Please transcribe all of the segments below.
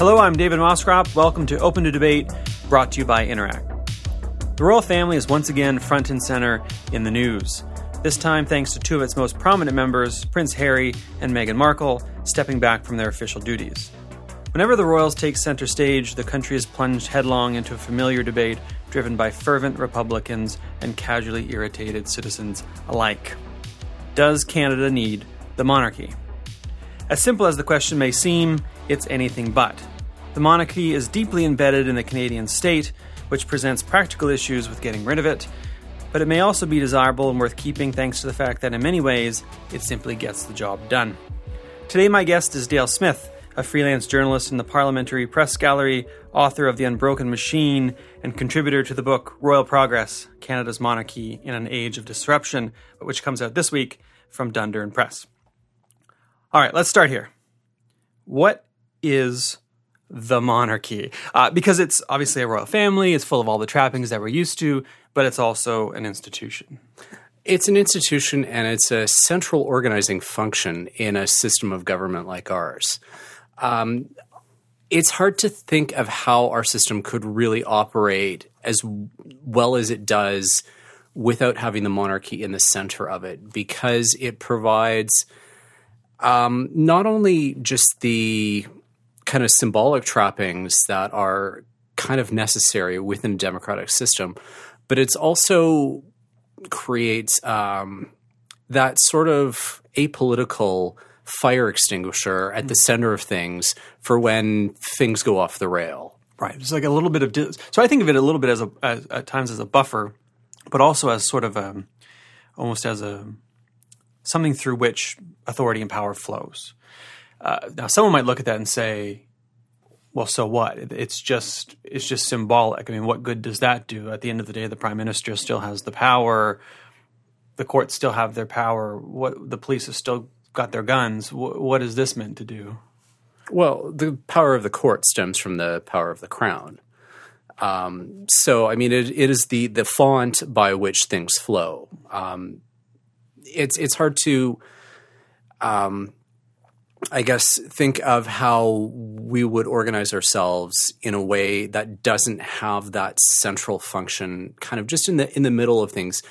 Hello, I'm David Moscrop. Welcome to Open to Debate, brought to you by Interact. The royal family is once again front and center in the news. This time, thanks to two of its most prominent members, Prince Harry and Meghan Markle, stepping back from their official duties. Whenever the royals take center stage, the country is plunged headlong into a familiar debate driven by fervent Republicans and casually irritated citizens alike. Does Canada need the monarchy? As simple as the question may seem, it's anything but. The monarchy is deeply embedded in the Canadian state, which presents practical issues with getting rid of it, but it may also be desirable and worth keeping thanks to the fact that in many ways it simply gets the job done. Today, my guest is Dale Smith, a freelance journalist in the Parliamentary Press Gallery, author of The Unbroken Machine, and contributor to the book Royal Progress Canada's Monarchy in an Age of Disruption, which comes out this week from Dundurn Press. All right, let's start here. What is the monarchy? Uh, because it's obviously a royal family, it's full of all the trappings that we're used to, but it's also an institution. It's an institution and it's a central organizing function in a system of government like ours. Um, it's hard to think of how our system could really operate as well as it does without having the monarchy in the center of it because it provides um, not only just the kind of symbolic trappings that are kind of necessary within a democratic system, but it's also creates um, that sort of apolitical fire extinguisher at the center of things for when things go off the rail. Right. It's like a little bit of dis- so I think of it a little bit as a as, at times as a buffer, but also as sort of a almost as a something through which authority and power flows. Uh, now, someone might look at that and say, well, so what? It's just it's just symbolic. I mean, what good does that do? At the end of the day, the prime minister still has the power. The courts still have their power. What the police have still got their guns. What is this meant to do? Well, the power of the court stems from the power of the crown. Um, so, I mean, it, it is the the font by which things flow. Um, it's it's hard to um, I guess, think of how we would organize ourselves in a way that doesn't have that central function, kind of just in the in the middle of things,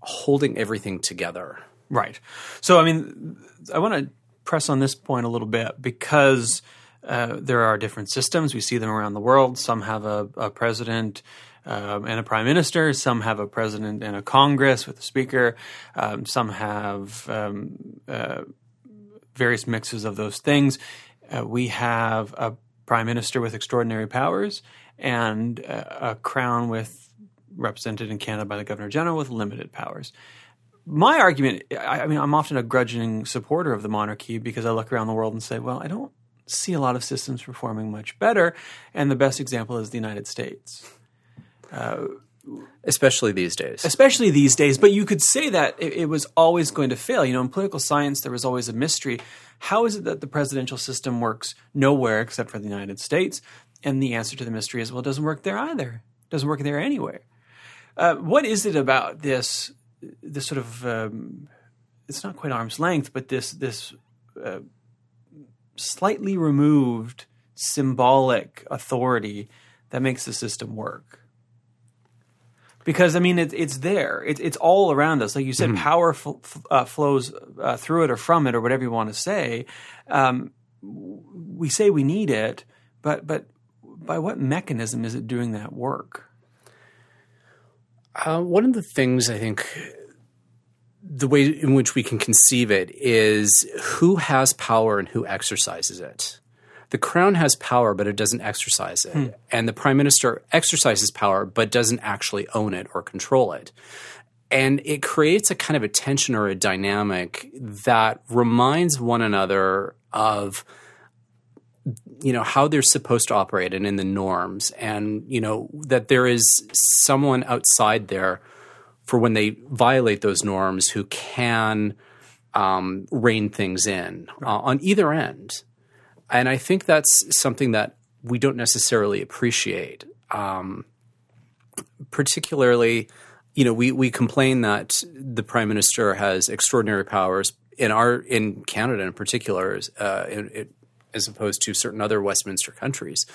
holding everything together. Right. So, I mean, I want to press on this point a little bit because uh, there are different systems. We see them around the world. Some have a, a president. Um, and a prime minister. Some have a president and a Congress with a speaker. Um, some have um, uh, various mixes of those things. Uh, we have a prime minister with extraordinary powers and a, a crown with represented in Canada by the governor general with limited powers. My argument, I, I mean, I'm often a grudging supporter of the monarchy because I look around the world and say, well, I don't see a lot of systems performing much better, and the best example is the United States. Uh, Especially these days. Especially these days. But you could say that it, it, was always going to fail. You know, in political science, there was always a mystery. How is it that the presidential system works nowhere except for the United States? And the answer to the mystery is, well, it doesn't work there either. It doesn't work there anywhere. Uh, what is it about this, this sort of, um, it's not quite arm's length, but this, this uh, slightly removed symbolic authority that makes the system work? Because I mean it, it's there. It, it's all around us. Like you said, mm-hmm. power f- uh, flows uh, through it or from it or whatever you want to say. Um, we say we need it, but but by what mechanism is it doing that work? Uh, one of the things I think the way in which we can conceive it is who has power and who exercises it the crown has power, but it doesn't exercise it. Hmm. And the prime minister exercises power, but doesn't actually own it or control it. And it creates a kind of a tension or a dynamic that reminds one another of you know how they're supposed to operate and in the norms and you know that there is someone outside there for when they violate those norms who can um, rein things in uh, on either end and I think that's something that we don't necessarily appreciate. Um, particularly, you know, we, we complain that the prime minister has extraordinary powers in our in Canada in particular. Uh, it, as opposed to certain other Westminster countries.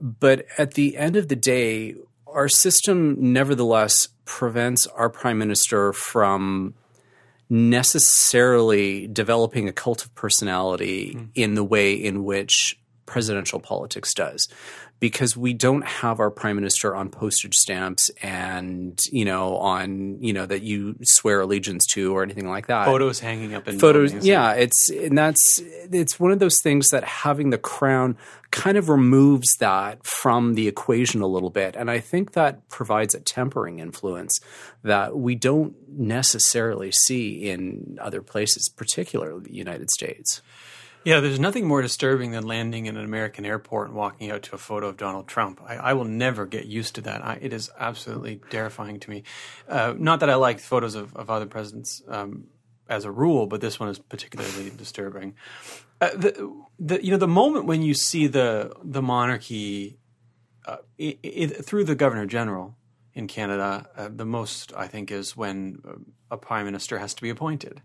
But at the end of the day, our system nevertheless prevents our prime minister from necessarily developing a cult of personality mm. in the way in which presidential politics does. Because we don't have our prime minister on postage stamps and you know on you know that you swear allegiance to or anything like that. Photos hanging up in photos yeah it's and that's it's one of those things that having the crown kind of removes that from the equation a little bit. And i think that provides a tempering influence that we don't necessarily see in other places particularly the united states yeah, there's nothing more disturbing than landing in an American airport and walking out to a photo of Donald Trump. I, I will never get used to that. I, it is absolutely terrifying to me. Uh, not that I like photos of, of other presidents um, as a rule, but this one is particularly disturbing. Uh, the, the, you know, the moment when you see the the monarchy uh, it, it, through the governor general in Canada, uh, the most I think is when a prime minister has to be appointed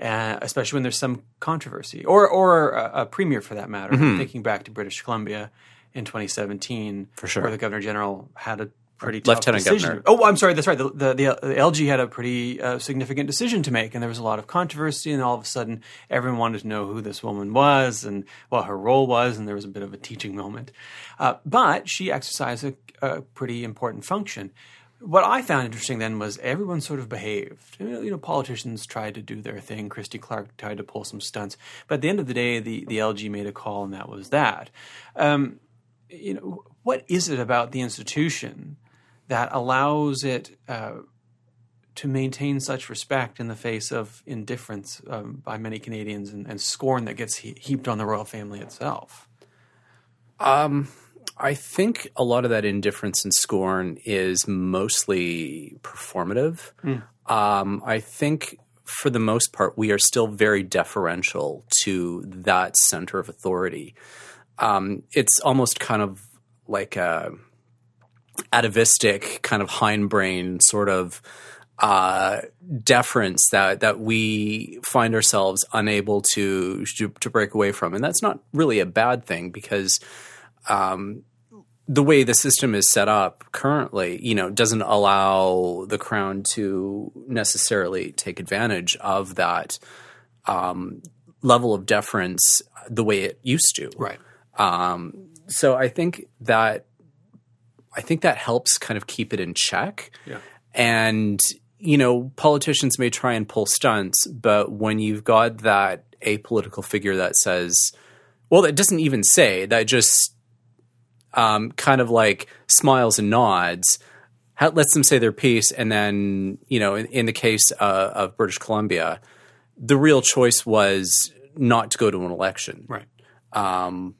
uh, especially when there's some controversy or or a, a premier for that matter. Mm-hmm. Thinking back to British Columbia in 2017, for sure, where the governor general had a pretty lieutenant decision. governor. Oh, I'm sorry, that's right. The, the, the, the LG had a pretty uh, significant decision to make, and there was a lot of controversy. And all of a sudden, everyone wanted to know who this woman was and what her role was, and there was a bit of a teaching moment. Uh, but she exercised a, a pretty important function what I found interesting then was everyone sort of behaved. You know, politicians tried to do their thing. Christy Clark tried to pull some stunts, but at the end of the day, the the LG made a call, and that was that. Um, you know, what is it about the institution that allows it uh, to maintain such respect in the face of indifference um, by many Canadians and, and scorn that gets he- heaped on the royal family itself? Um I think a lot of that indifference and scorn is mostly performative. Mm. Um, I think for the most part, we are still very deferential to that center of authority. Um, it's almost kind of like a atavistic kind of hindbrain sort of uh, deference that that we find ourselves unable to, to, to break away from, and that's not really a bad thing because um, the way the system is set up currently, you know, doesn't allow the crown to necessarily take advantage of that um, level of deference the way it used to. Right. Um, so I think that I think that helps kind of keep it in check. Yeah. And you know, politicians may try and pull stunts, but when you've got that apolitical figure that says, well, that doesn't even say that just um, kind of like smiles and nods, lets them say their piece, and then you know, in, in the case uh, of British Columbia, the real choice was not to go to an election. Right. Um,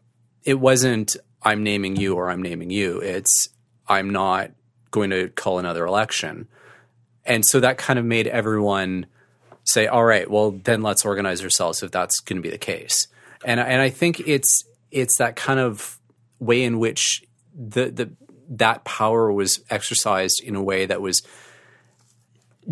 it wasn't I'm naming you or I'm naming you. It's I'm not going to call another election. And so that kind of made everyone say, all right, well, then let's organize ourselves if that's going to be the case. And, and I think it's, it's that kind of way in which the the that power was exercised in a way that was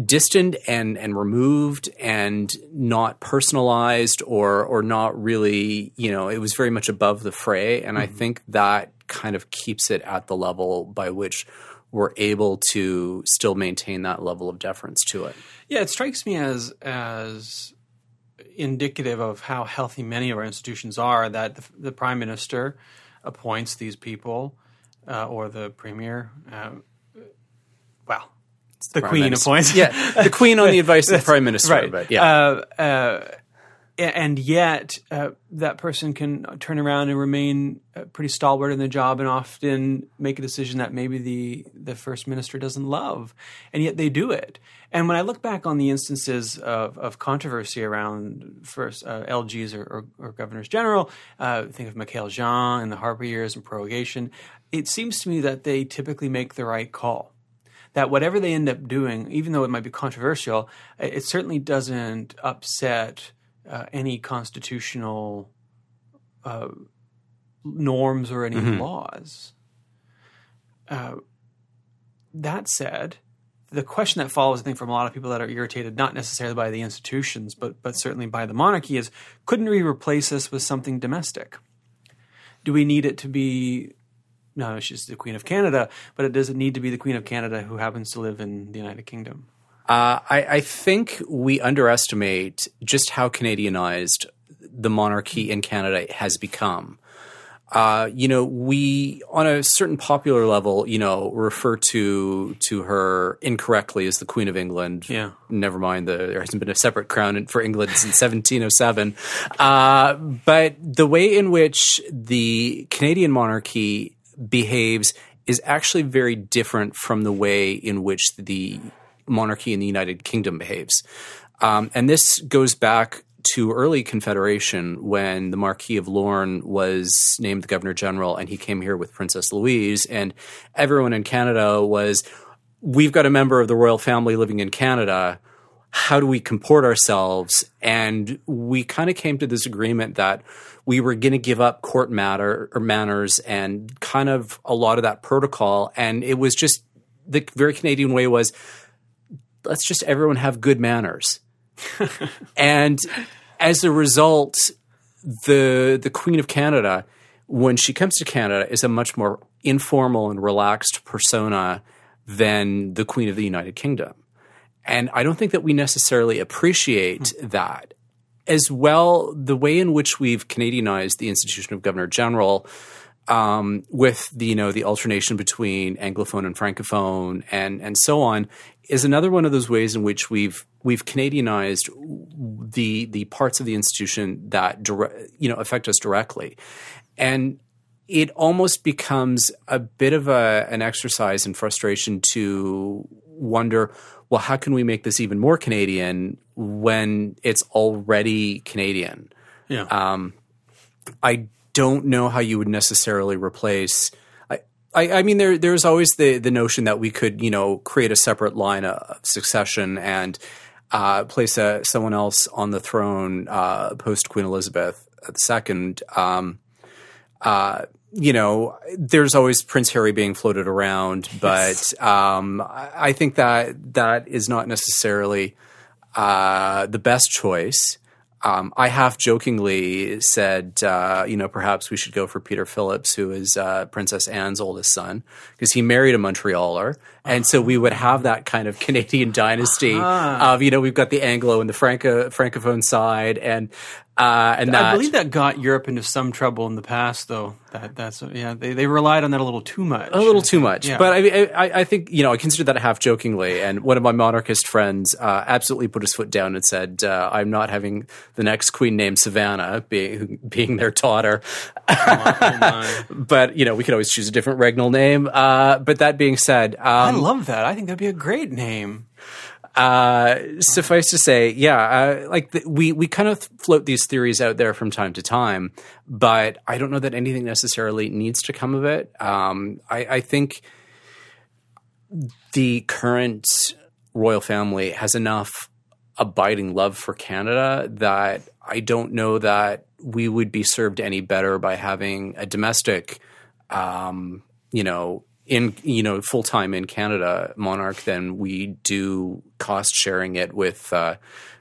distant and and removed and not personalized or or not really you know it was very much above the fray and mm-hmm. I think that kind of keeps it at the level by which we're able to still maintain that level of deference to it. Yeah, it strikes me as as indicative of how healthy many of our institutions are that the, the prime minister appoints these people, uh, or the premier. Uh, well, the, the queen minister. appoints. yeah, the queen on the advice of the prime minister. Right. But yeah. Uh, uh, and yet, uh, that person can turn around and remain uh, pretty stalwart in the job, and often make a decision that maybe the the first minister doesn't love, and yet they do it. And when I look back on the instances of, of controversy around first uh, LGs or, or, or, governors general, uh, think of Michaëlle Jean and the Harper years and prorogation, it seems to me that they typically make the right call. That whatever they end up doing, even though it might be controversial, it certainly doesn't upset uh, any constitutional uh, norms or any mm-hmm. laws. Uh, that said, the question that follows, I think, from a lot of people that are irritated, not necessarily by the institutions, but but certainly by the monarchy, is couldn't we replace this with something domestic? Do we need it to be? No, she's the Queen of Canada, but it doesn't need to be the Queen of Canada who happens to live in the United Kingdom. Uh, I, I think we underestimate just how Canadianized the monarchy in Canada has become. Uh, you know, we on a certain popular level, you know, refer to to her incorrectly as the Queen of England. Yeah. Never mind, the, there hasn't been a separate crown for England since 1707. Uh, but the way in which the Canadian monarchy behaves is actually very different from the way in which the monarchy in the United Kingdom behaves. Um, and this goes back to early Confederation when the Marquis of Lorne was named the Governor General and he came here with Princess Louise. And everyone in Canada was, we've got a member of the royal family living in Canada. How do we comport ourselves? And we kind of came to this agreement that we were going to give up court matter or manners and kind of a lot of that protocol. And it was just the very Canadian way was let's just everyone have good manners. And as a result, the the Queen of Canada, when she comes to Canada, is a much more informal and relaxed persona than the Queen of the United Kingdom. And I don't think that we necessarily appreciate hmm. that. As well, the way in which we've Canadianized the institution of Governor General, um, with the you know the alternation between Anglophone and Francophone and and so on, is another one of those ways in which we've we've Canadianized the the parts of the institution that dire- you know affect us directly, and it almost becomes a bit of a an exercise in frustration to wonder, well, how can we make this even more Canadian when it's already Canadian? Yeah. Um, I don't know how you would necessarily replace. I, I, I mean, there there's always the the notion that we could you know create a separate line of succession and uh, place a, someone else on the throne uh, post Queen Elizabeth II. Um, uh, you know, there's always Prince Harry being floated around, but um, I think that that is not necessarily uh, the best choice. Um, I half jokingly said, uh, you know, perhaps we should go for Peter Phillips, who is uh, Princess Anne's oldest son, because he married a Montrealer, and so we would have that kind of Canadian dynasty of, you know, we've got the Anglo and the Franco francophone side, and uh, and that, I believe that got Europe into some trouble in the past, though. That that's yeah, they, they relied on that a little too much. a little too much. Yeah. But I, I, I think you know I consider that half jokingly. And one of my monarchist friends uh, absolutely put his foot down and said, uh, "I'm not having the next queen named Savannah being being their daughter." Oh but you know we could always choose a different regnal name. Uh, but that being said, I um, love that. I think that'd be a great name. uh, suffice to say, yeah, uh, like the, we we kind of float these theories out there from time to time, but I don't know that anything necessarily needs to come of it. Um, I, I think the current royal family has enough abiding love for Canada that I don't know that we would be served any better by having a domestic, um, you know, in you know full time in Canada monarch than we do cost sharing it with uh,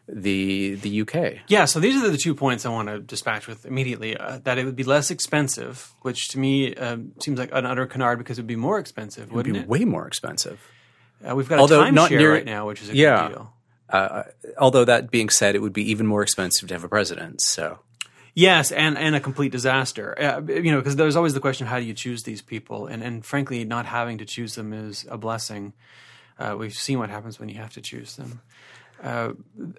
the the UK. Yeah, so these are the two points I want to dispatch with immediately. Uh, that it would be less expensive, which to me um, seems like an utter canard because it would be more expensive, It'd wouldn't be it? way more expensive. Uh, we've got although a not timeshare near- right now, which is a Yeah. good deal. Uh, although that being said, it would be even more expensive to have a president. So Yes, and, and a complete disaster. Uh, you know, because there's always the question: How do you choose these people? And and frankly, not having to choose them is a blessing. Uh, we've seen what happens when you have to choose them. Uh,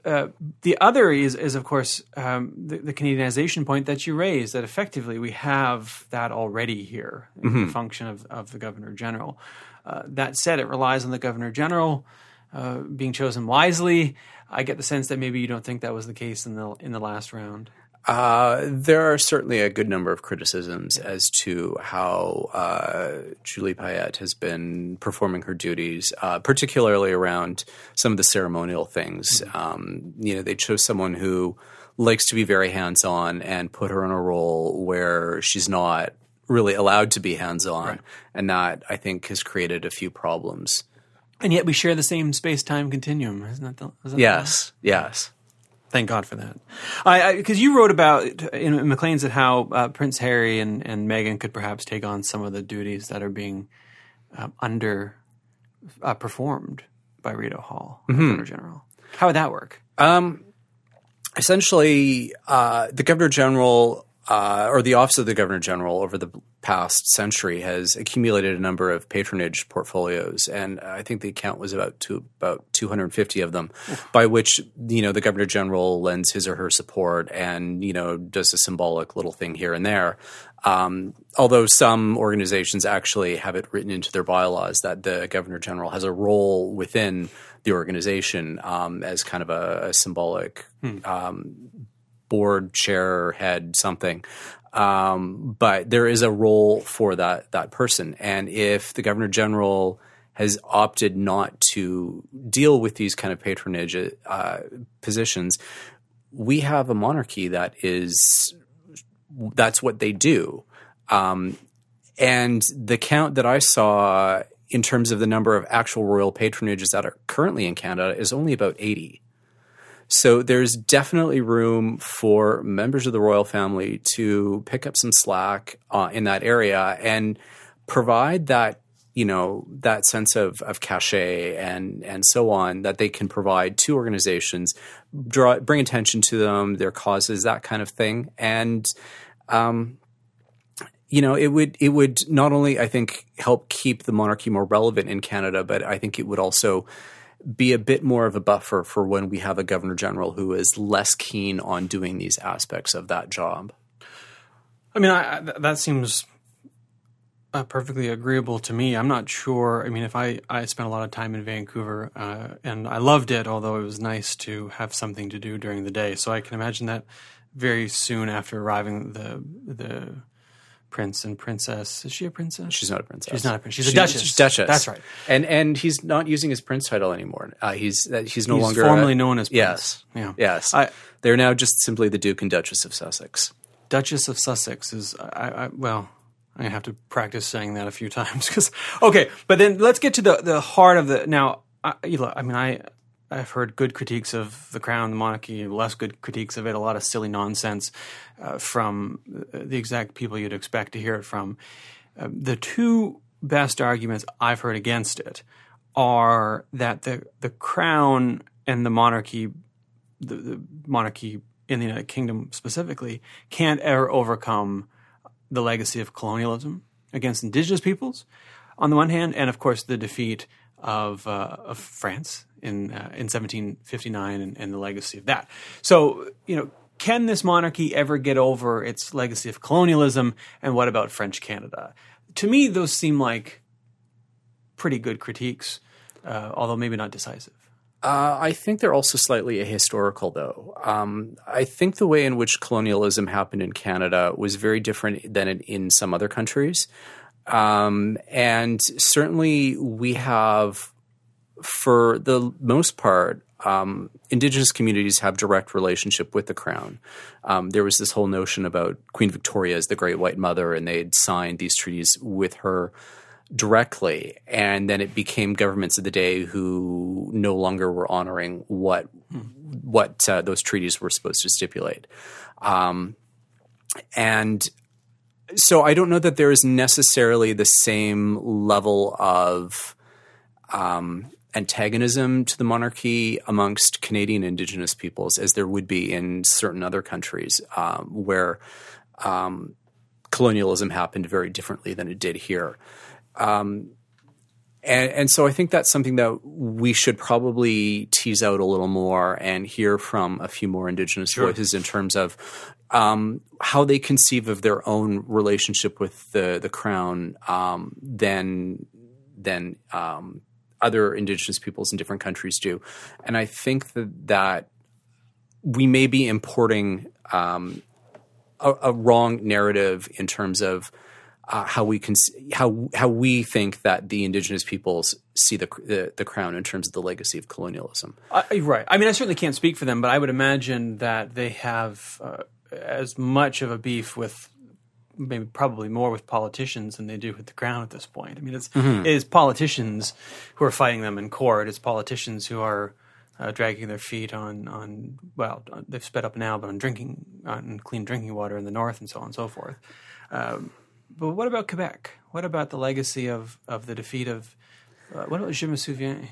uh, the other is, is of course, um, the, the Canadianization point that you raised. That effectively we have that already here, in the function of, of the Governor General. Uh, that said, it relies on the Governor General uh, being chosen wisely. I get the sense that maybe you don't think that was the case in the in the last round. Uh, there are certainly a good number of criticisms as to how uh, Julie Payette has been performing her duties, uh, particularly around some of the ceremonial things. Um, you know, they chose someone who likes to be very hands on and put her in a role where she's not really allowed to be hands on. And that, I think, has created a few problems. And yet we share the same space time continuum, isn't that? The, is that Yes, yes. Thank God for that. I because you wrote about in, in Maclean's at how uh, Prince Harry and, and Meghan could perhaps take on some of the duties that are being um, under uh, performed by Rideau Hall, the Governor General. How would that work? essentially, uh, the governor general uh, or the office of the governor general over the past century has accumulated a number of patronage portfolios, and I think the count was about two, about 250 of them, by which you know the governor general lends his or her support and you know does a symbolic little thing here and there. Um, although some organizations actually have it written into their bylaws that the governor general has a role within the organization um, as kind of a, a symbolic um, board chair head something. Um, but there is a role for that that person. And if the governor general has opted not to deal with these kind of patronage uh, positions we have a monarchy that is that's what they do. Um, and the count that i saw in terms of the number of actual royal patronages that are currently in canada is only about 80 so there's definitely room for members of the royal family to pick up some slack uh, in that area and provide that you know that sense of of cachet and and so on that they can provide to organizations, draw bring attention to them, their causes, that kind of thing, and. Um, you know, it would it would not only I think help keep the monarchy more relevant in Canada, but I think it would also be a bit more of a buffer for when we have a governor general who is less keen on doing these aspects of that job. I mean, I, that seems uh, perfectly agreeable to me. I'm not sure. I mean, if I I spent a lot of time in Vancouver uh, and I loved it, although it was nice to have something to do during the day. So I can imagine that very soon after arriving, the the prince and princess is she a princess? She's not a princess. She's not a princess. She's a duchess. She's duchess. That's right. And and he's not using his prince title anymore. Uh, he's uh, he's no He's longer formerly a- known as prince. yes Yeah. yes. I- They're now just simply the Duke and Duchess of Sussex. Duchess of Sussex is I, I well I have to practice saying that a few times because okay but then let's get to the the heart of the now I, you I mean I I've heard good critiques of the crown the monarchy less good critiques of it a lot of silly nonsense uh, from the exact people you'd expect to hear it from. Uh, the two best arguments I've heard against it are that the the crown and the monarchy the, the monarchy in the United Kingdom specifically can't ever overcome the legacy of colonialism against indigenous peoples on the one hand, and of course the defeat of, uh, of France in uh, in 1759 and, and the legacy of that. So you know. Can this monarchy ever get over its legacy of colonialism? And what about French Canada? To me, those seem like pretty good critiques, uh, although maybe not decisive. Uh, I think they're also slightly ahistorical, though. Um, I think the way in which colonialism happened in Canada was very different than in, in some other countries. Um, and certainly, we have, for the most part, um, indigenous communities have direct relationship with the crown. Um, there was this whole notion about Queen Victoria as the Great White Mother, and they'd signed these treaties with her directly, and then it became governments of the day who no longer were honoring what what uh, those treaties were supposed to stipulate, um, and so I don't know that there is necessarily the same level of um, antagonism to the monarchy amongst Canadian Indigenous peoples as there would be in certain other countries um, where um, colonialism happened very differently than it did here. Um, and, and so I think that's something that we should probably tease out a little more and hear from a few more Indigenous voices in terms of um, how they conceive of their own relationship with the the crown um, than than um, other Indigenous peoples in different countries do. And I think that that we may be importing um, a, a wrong narrative in terms of uh, how we can how how we think that the indigenous peoples see the, the the crown in terms of the legacy of colonialism. Uh, right. I mean, I certainly can't speak for them, but I would imagine that they have uh, as much of a beef with maybe probably more with politicians than they do with the crown at this point. I mean, it's it is politicians who are fighting them in court. It's politicians who are uh, dragging their feet on on well, they've sped up now, but on drinking on clean drinking water in the north and so on and so forth. Um, but what about Quebec? What about the legacy of of the defeat of uh, what about Je me souviens?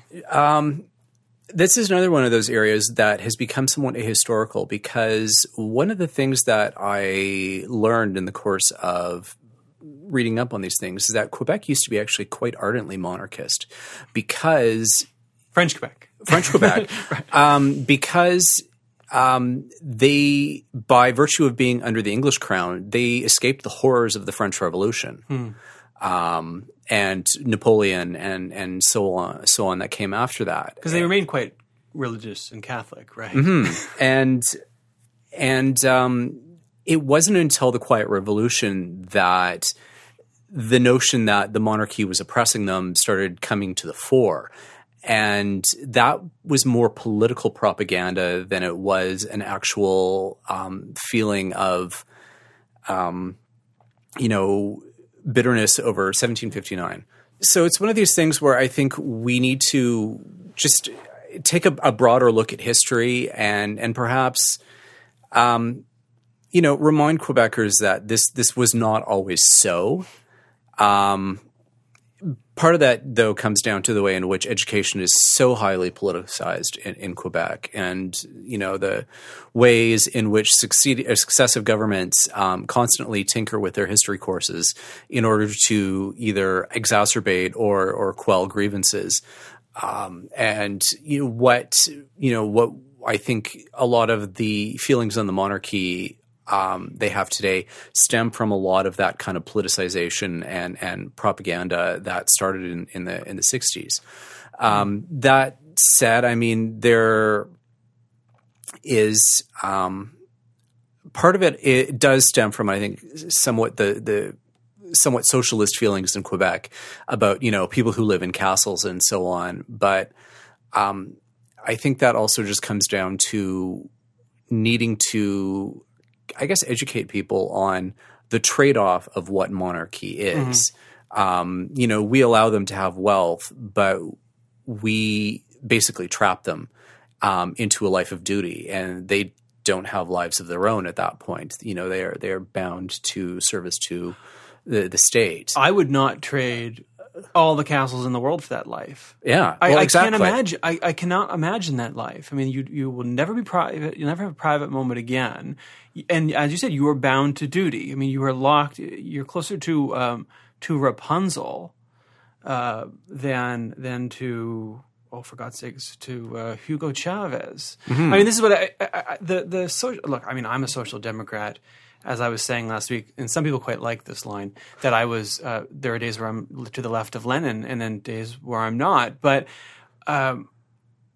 This is another one of those areas that has become somewhat ahistorical because one of the things that I learned in the course of reading up on these things is that Quebec used to be actually quite ardently monarchist because French Quebec. French Quebec, um, because um, they, by virtue of being under the English crown, they escaped the horrors of the French Revolution. Um, and Napoleon and and so on so on that came after that because they remained quite religious and Catholic, right? and and um, it wasn't until the Quiet Revolution that the notion that the monarchy was oppressing them started coming to the fore. And that was more political propaganda than it was an actual um, feeling of, um, you know, bitterness over 1759. So it's one of these things where I think we need to just take a, a broader look at history and and perhaps um, you know remind Quebecers that this this was not always so. Um, part of that though comes down to the way in which education is so highly politicized in, in Quebec, and you know the ways in which succeed, uh, successive governments um, constantly tinker with their history courses in order to either exacerbate or or quell grievances. Um, and you know what you know what I think a lot of the feelings on the monarchy um, they have today stem from a lot of that kind of politicization and and propaganda that started in, in the in the sixties. Um, that said, I mean there is um, part of it. It does stem from I think somewhat the the somewhat socialist feelings in Quebec about you know people who live in castles and so on. But um, I think that also just comes down to needing to, I guess, educate people on the trade off of what monarchy is. Um, you know, we allow them to have wealth, but we basically trap them um, into a life of duty, and they don't have lives of their own at that point. You know, they are they are bound to service to the the state. I would not trade all the castles in the world for that life. Yeah, I, well, I exactly. can't imagine. I, I cannot imagine that life. I mean, you you will never be private. You'll never have a private moment again. And as you said, you are bound to duty. I mean, you are locked. You're closer to um, to Rapunzel uh, than than to oh, for God's sakes, to uh, Hugo Chavez. I mean, this is what I, I, I the the social look. I mean, I'm a social democrat. As I was saying last week, and some people quite like this line that I was. Uh, there are days where I'm to the left of Lenin, and then days where I'm not. But um,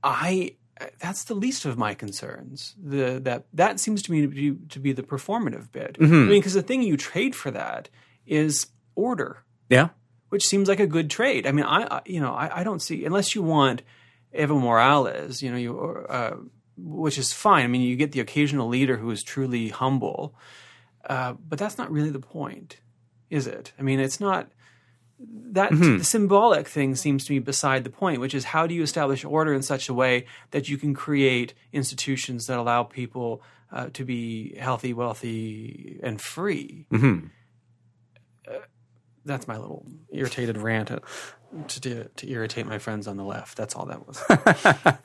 I that's the least of my concerns. The that that seems to me to be to be the performative bit. I mean, because the thing you trade for that is order yeah, which seems like a good trade. I mean, I, I you know I, I don't see unless you want Evo Morales, you know, you uh, which is fine. I mean, you get the occasional leader who is truly humble, uh, but that's not really the point, is it? I mean, it's not that the symbolic thing seems to be beside the point, which is how do you establish order in such a way that you can create institutions that allow people uh, to be healthy, wealthy, and free. Uh, that's my little irritated rant uh, to, to to irritate my friends on the left. That's all that was.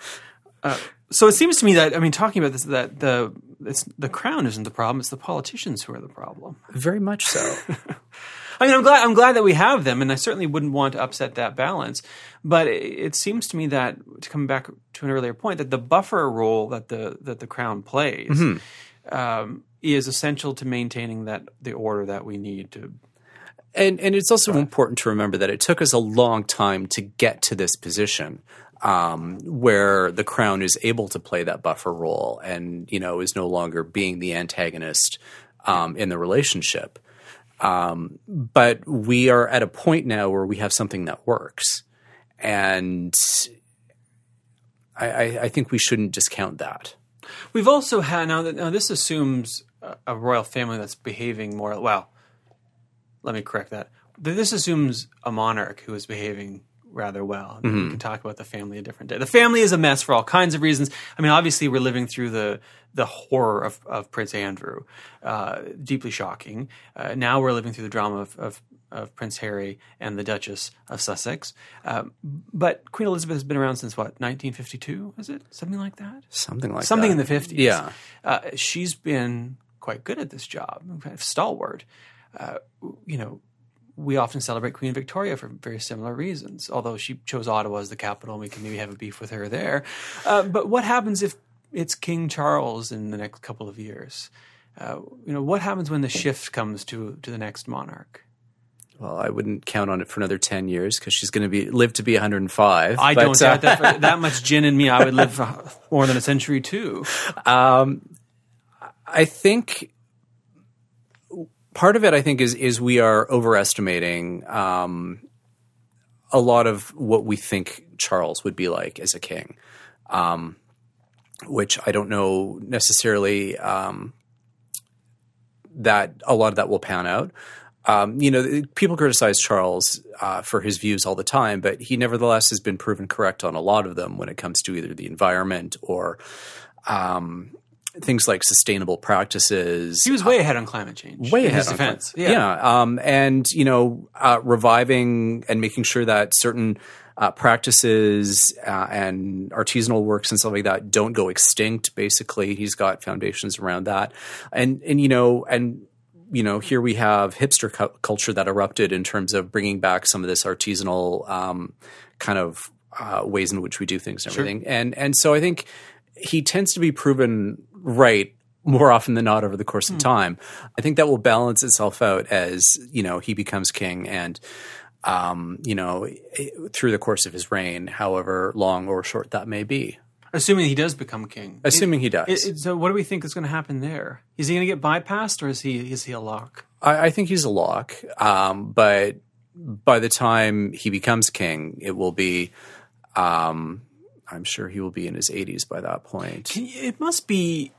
uh, so it seems to me that I mean, talking about this, that the it's the crown isn't the problem; it's the politicians who are the problem. very much so. I mean, I'm glad I'm glad that we have them, and I certainly wouldn't want to upset that balance. But it, it seems to me that to come back to an earlier point, that the buffer role that the that the crown plays um, is essential to maintaining that the order that we need to. And and it's also important to remember that it took us a long time to get to this position um, where the crown is able to play that buffer role and you know is no longer being the antagonist um, in the relationship. Um, but we are at a point now where we have something that works, and I, I, I think we shouldn't discount that. We've also had now now this assumes a royal family that's behaving more well. let me correct that. This assumes a monarch who is behaving rather well. We can talk about the family a different day. The family is a mess for all kinds of reasons. I mean, obviously, we're living through the the horror of, of Prince Andrew, uh, deeply shocking. Uh, now we're living through the drama of, of, of Prince Harry and the Duchess of Sussex. Um, but Queen Elizabeth has been around since what 1952? Is it something like that? Something like that. Something that. in the 50s. Yeah. Uh, she's been quite good at this job, kind of stalwart. Uh, you know, we often celebrate Queen Victoria for very similar reasons, although she chose Ottawa as the capital and we can maybe have a beef with her there. Uh, but what happens if it's King Charles in the next couple of years? Uh, you know, what happens when the shift comes to, to the next monarch? Well, I wouldn't count on it for another ten years because she's going to be live to be 105. I But, don't uh, that for that much gin in me, I would live for more than a century too. I think part of it, I think, is is we are overestimating um, a lot of what we think Charles would be like as a king, um, which I don't know necessarily um, that a lot of that will pan out. Um, you know, people criticize Charles uh, for his views all the time, but he nevertheless has been proven correct on a lot of them when it comes to either the environment or um, things like sustainable practices. He was way ahead on climate change. way in ahead his on defense. climate- Yeah, um, and you know, uh, reviving and making sure that certain uh, practices uh, and artisanal works and stuff like that don't go extinct. Basically, he's got foundations around that, and and you know, and you know, here we have hipster cu- culture that erupted in terms of bringing back some of this artisanal um, kind of uh, ways in which we do things and everything. And and so I think he tends to be proven right more often than not over the course of time. I think that will balance itself out as you know he becomes king and. Um, you know, through the course of his reign, however long or short that may be, Assuming he does become king. assuming he does. It- it- so what do we think is going to happen there? Is he going to get bypassed, or is he is he a lock? I, I think he's a lock, um, but by the time he becomes king, it will be. Um, I'm sure he will be in his 80s by that point. It must be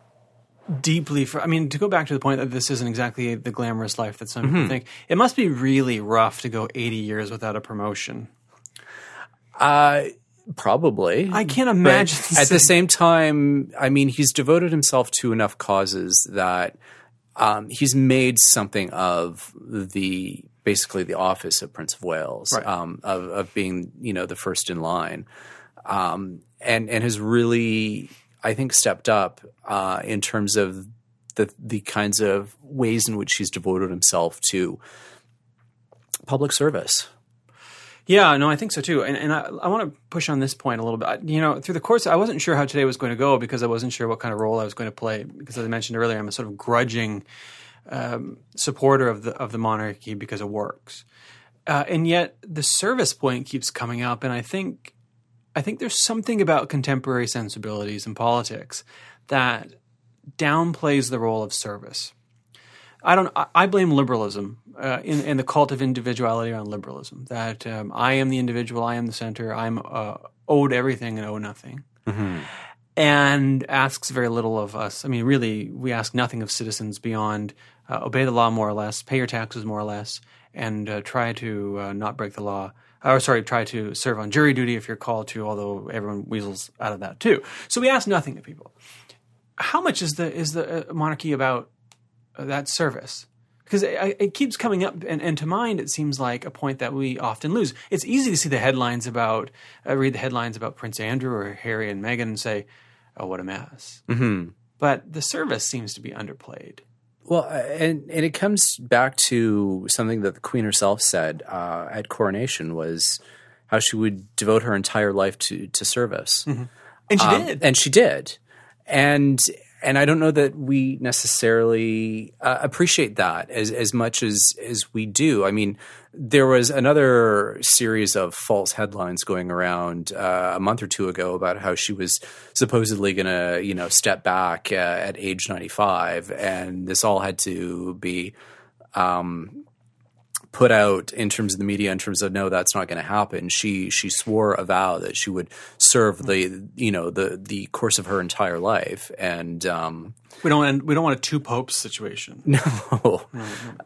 deeply. For I mean, to go back to the point that this isn't exactly the glamorous life that some Mm-hmm. people think. It must be really rough to go 80 years without a promotion. Uh, probably. I can't imagine. at the same time, I mean, he's devoted himself to enough causes that um, he's made something of the basically the office of Prince of Wales, Right. um, of, of being you know the first in line, um, and and has really I think stepped up uh, in terms of the the kinds of ways in which he's devoted himself to public service. Yeah, no, I think so too. And, and I, I want to push on this point a little bit. You know, through the course, I wasn't sure how today was going to go because I wasn't sure what kind of role I was going to play. Because as I mentioned earlier, I'm a sort of grudging um, supporter of the of the monarchy because it works, uh, and yet the service point keeps coming up. And I think I think there's something about contemporary sensibilities in politics that downplays the role of service. I don't. I, blame liberalism uh, in, in the cult of individuality around liberalism. That um, I am the individual, I am the center, I'm uh, owed everything and owe nothing, and asks very little of us. I mean, really, we ask nothing of citizens beyond uh, obey the law more or less, pay your taxes more or less, and uh, try to uh, not break the law. Or sorry, try to serve on jury duty if you're called to. Although everyone weasels out of that too. So we ask nothing of people. How much is the is the uh, monarchy about uh, that service because it, it keeps coming up and, and to mind it seems like a point that we often lose it's easy to see the headlines about uh, read the headlines about prince andrew or harry and meghan and say oh what a mess mm-hmm. but the service seems to be underplayed Well, uh, and and it comes back to something that the Queen herself said uh, at coronation was how she would devote her entire life to to service, and she Um, did. and she did, and and I don't know that we necessarily uh, appreciate that as as much as as we do. I mean, there was another series of false headlines going around uh, a month or two ago about how she was supposedly going to, you know, step back uh, at age ninety five, and this all had to be put out in terms of the media in terms of no that's not going to happen. She she swore a vow that she would serve the you know the the course of her entire life and um we don't want we don't want a two popes situation. No.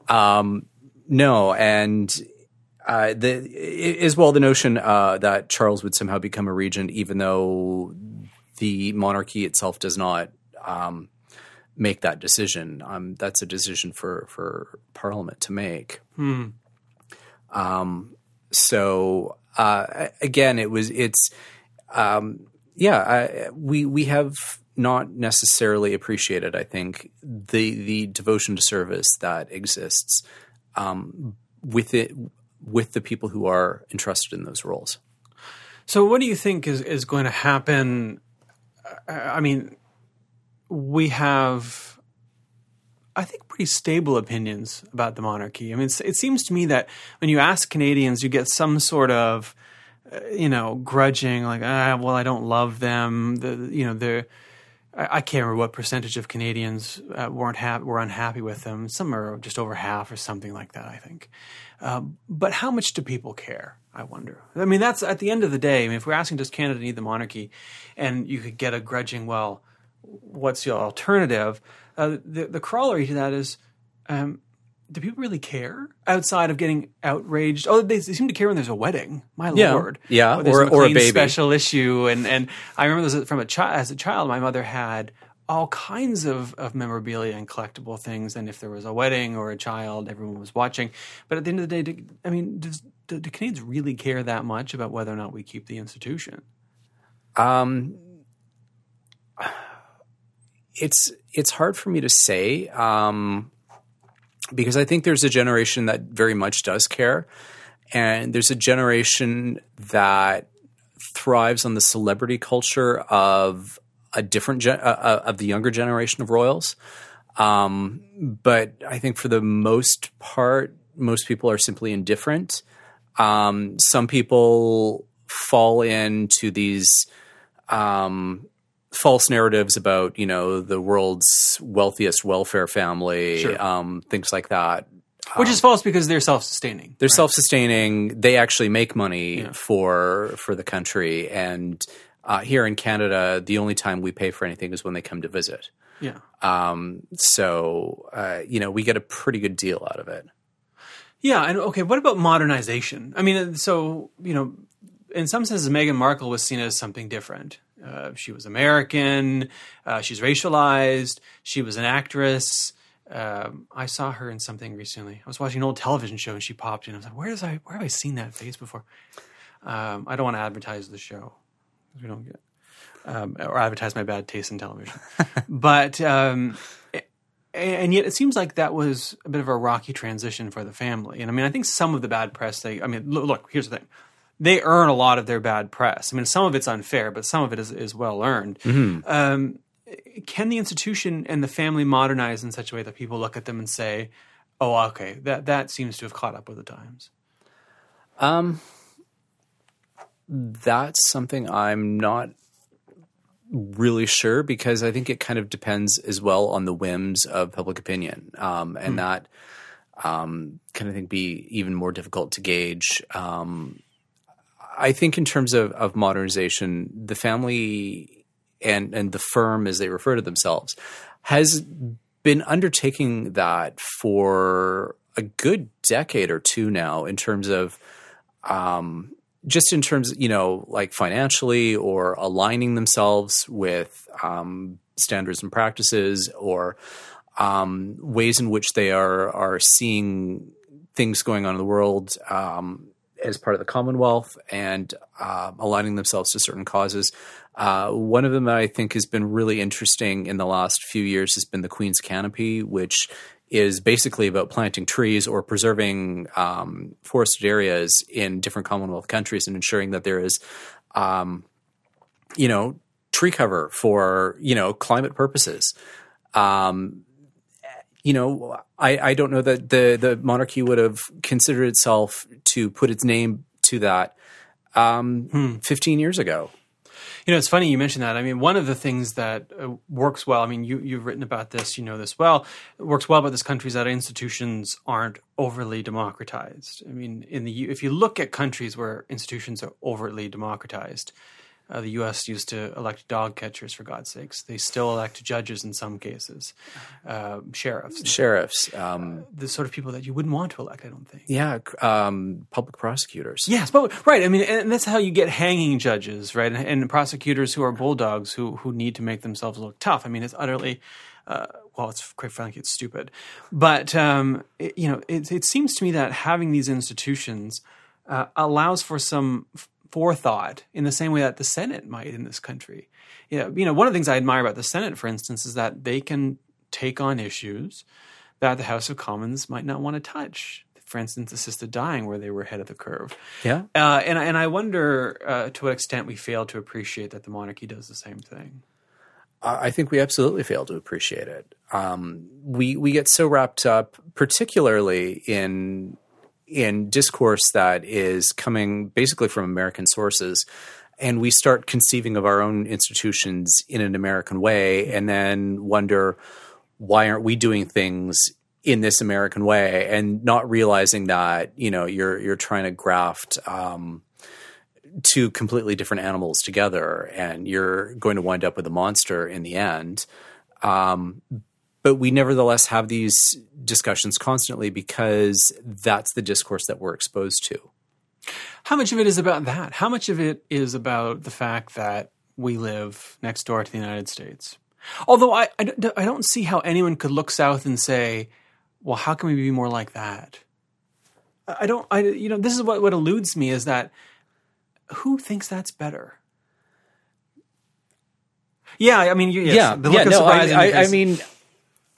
Um no, and uh, the as well the notion uh, that Charles would somehow become a regent, even though the monarchy itself does not um, make that decision. Um, that's a decision for for Parliament to make. Hmm. Um, so uh, again, it was it's um, yeah I, we we have not necessarily appreciated. I think the the devotion to service that exists um, with it with the people who are entrusted in those roles. So, what do you think is is going to happen? I mean, we have, I think, pretty stable opinions about the monarchy. I mean, it seems to me that when you ask Canadians, you get some sort of, uh, you know, grudging, like, ah, well, I don't love them. The, you know, they're. I can't remember what percentage of Canadians uh, weren't ha- were unhappy with them. Some are just over half, or something like that. I think. Um, but how much do people care? I wonder. I mean, that's at the end of the day. I mean, if we're asking, does Canada need the monarchy, and you could get a grudging, well, what's the alternative? Uh, the, the corollary to that is, um, do people really care outside of getting outraged? Oh, they, they seem to care when there's a wedding. My yeah. lord, yeah, or, or, or a baby special issue. And and I remember this from a child. As a child, my mother had all kinds of, of memorabilia and collectible things. And if there was a wedding or a child, everyone was watching. But at the end of the day, do, I mean, does, do, do Canadians really care that much about whether or not we keep the institution? Um, it's it's hard for me to say um, because I think there's a generation that very much does care, and there's a generation that thrives on the celebrity culture of a different gen- uh, uh, of the younger generation of royals. Um, but I think for the most part, most people are simply indifferent. Um, some people fall into these um, false narratives about you know the world's wealthiest welfare family, Sure. um, things like that. Which is false because they're self-sustaining. They're self-sustaining. They actually make money Yeah. for for the country, and uh, here in Canada, the only time we pay for anything is when they come to visit. Yeah. Um, so uh, you know, we get a pretty good deal out of it. Yeah, and okay, what about modernization? I mean, so you know, in some senses, Meghan Markle was seen as something different. Uh, she was American. Uh, she's racialized. She was an actress. Um, I saw her in something recently. I was watching an old television show, and she popped in. I was like, "Where does I? Where have I seen that face before?" Um, I don't want to advertise the show. We don't get um, or advertise my bad taste in television, but. Um, and yet it seems like that was a bit of a rocky transition for the family. And I mean, I think some of the bad press they, I mean, look, look here's the thing. They earn a lot of their bad press. I mean, some of it's unfair, but some of it is, is well earned. Um, can the institution and the family modernize in such a way that people look at them and say, oh, okay, that, that seems to have caught up with the times? Um, that's something I'm not really sure because I think it kind of depends as well on the whims of public opinion, um, and that um, kind of think be even more difficult to gauge. Um, I think in terms of, of modernization, the family and and the firm, as they refer to themselves, has been undertaking that for a good decade or two now. In terms of um, just in terms, you know, like financially or aligning themselves with um, standards and practices or um, ways in which they are are seeing things going on in the world um, as part of the Commonwealth and uh, aligning themselves to certain causes. Uh, one of them that I think has been really interesting in the last few years has been the Queen's Canopy, which is basically about planting trees or preserving um, forested areas in different Commonwealth countries and ensuring that there is, um, you know, tree cover for you know climate purposes. Um, you know, I, I don't know that the the monarchy would have considered itself to put its name to that um, 15 years ago. You know, it's funny you mentioned that. I mean, one of the things that uh, works well, I mean, you, you've written about this, you know this well, it works well about this country is that institutions aren't overly democratized. I mean, in the if you look at countries where institutions are overtly democratized, Uh, the U.S. used to elect dog catchers, for God's sakes. They still elect judges in some cases, uh, sheriffs, sheriffs, um, the sort of people that you wouldn't want to elect. I don't think. Yeah, um, public prosecutors. Yes, but right. I mean, and that's how you get hanging judges, right? And, and prosecutors who are bulldogs who who need to make themselves look tough. I mean, it's utterly. Uh, well, it's quite frankly, it's stupid. But um, it, you know, it, it, seems to me that having these institutions uh, allows for some forethought in the same way that the Senate might in this country. You know, you know, one of the things I admire about the Senate, for instance, is that they can take on issues that the House of Commons might not want to touch. For instance, assisted dying, where they were ahead of the curve. Yeah, uh, and and I wonder uh, to what extent we fail to appreciate that the monarchy does the same thing. I think we absolutely fail to appreciate it. Um, we we get so wrapped up, particularly in in discourse that is coming basically from American sources. And we start conceiving of our own institutions in an American way and then wonder why aren't we doing things in this American way and not realizing that, you know, you're you're trying to graft um, two completely different animals together and you're going to wind up with a monster in the end. Um, but we nevertheless have these discussions constantly because that's the discourse that we're exposed to. How much of it is about that? How much of it is about the fact that we live next door to the United States? Although I, I, I don't see how anyone could look south and say, well, how can we be more like that? I don't, I, you know, this is what, what eludes me is that who thinks that's better? Yeah, I mean, yes, yeah, the look yeah, of no. I, I, I mean,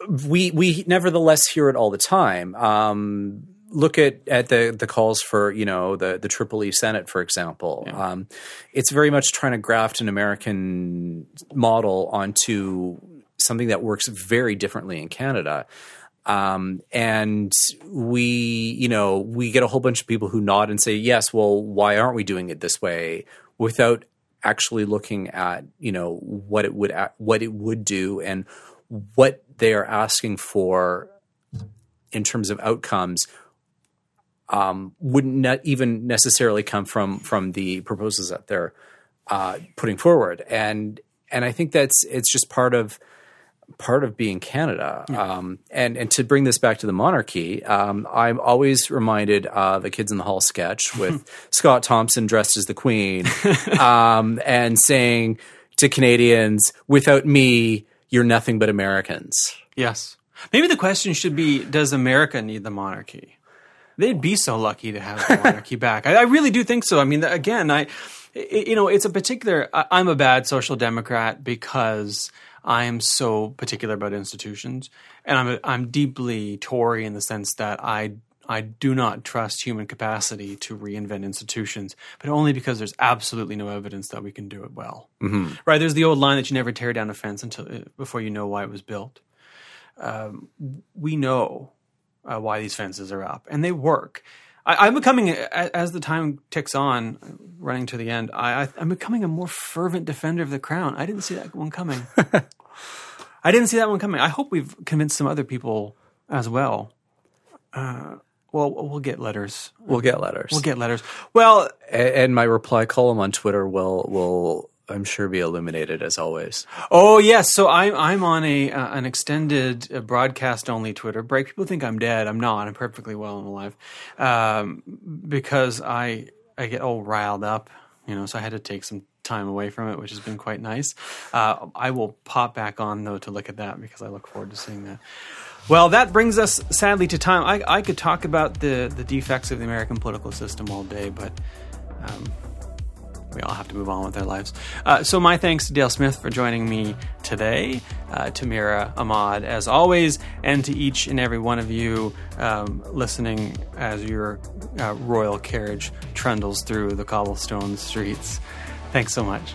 we we nevertheless hear it all the time. Um, look at at the the calls for you know the the Triple E Senate, for example. Yeah. Um, it's very much trying to graft an American model onto something that works very differently in Canada. Um, and we, you know, we get a whole bunch of people who nod and say, yes, well, why aren't we doing it this way without actually looking at, you know, what it would, what it would do and what they are asking for in terms of outcomes um, wouldn't ne- even necessarily come from from the proposals that they're uh, putting forward, and and I think that's it's just part of part of being Canada. Yeah. Um, and and to bring this back to the monarchy, um, I'm always reminded of a Kids in the Hall sketch with Scott Thompson dressed as the Queen um, and saying to Canadians, "Without me, you're nothing but Americans. Yes. Maybe the question should be Does America need the monarchy? They'd be so lucky to have the monarchy back. I, I, really do think so. I mean, again, I, you know, it's a particular, I'm a bad social democrat because I am so particular about institutions. And I'm, a, I'm deeply Tory in the sense that I I do not trust human capacity to reinvent institutions, but only because there's absolutely no evidence that we can do it well. Mm-hmm. Right? There's the old line that you never tear down a fence until uh, before you know why it was built. Um, we know uh, why these fences are up, and they work. I, am becoming, as the time ticks on, running to the end. I, am becoming a more fervent defender of the crown. I didn't see that one coming. I didn't see that one coming. I hope we've convinced some other people as well. Uh, well, we'll get letters. We'll get letters. We'll get letters. Well, and, my reply column on Twitter will will I'm sure be illuminated as always. Oh yes, so I'm I'm on a uh, an extended uh, broadcast only Twitter break. People think I'm dead. I'm not. I'm perfectly well and alive, um, because I I get all riled up, you know. So I had to take some time away from it, which has been quite nice. Uh, I will pop back on though to look at that because I look forward to seeing that. Well, that brings us sadly to time. I, I could talk about the, the defects of the American political system all day, but um, we all have to move on with our lives. Uh, so, my thanks to Dale Smith for joining me today, uh, to Mira Ahmad, as always, and to each and every one of you um, listening as your uh, royal carriage trundles through the cobblestone streets. Thanks so much.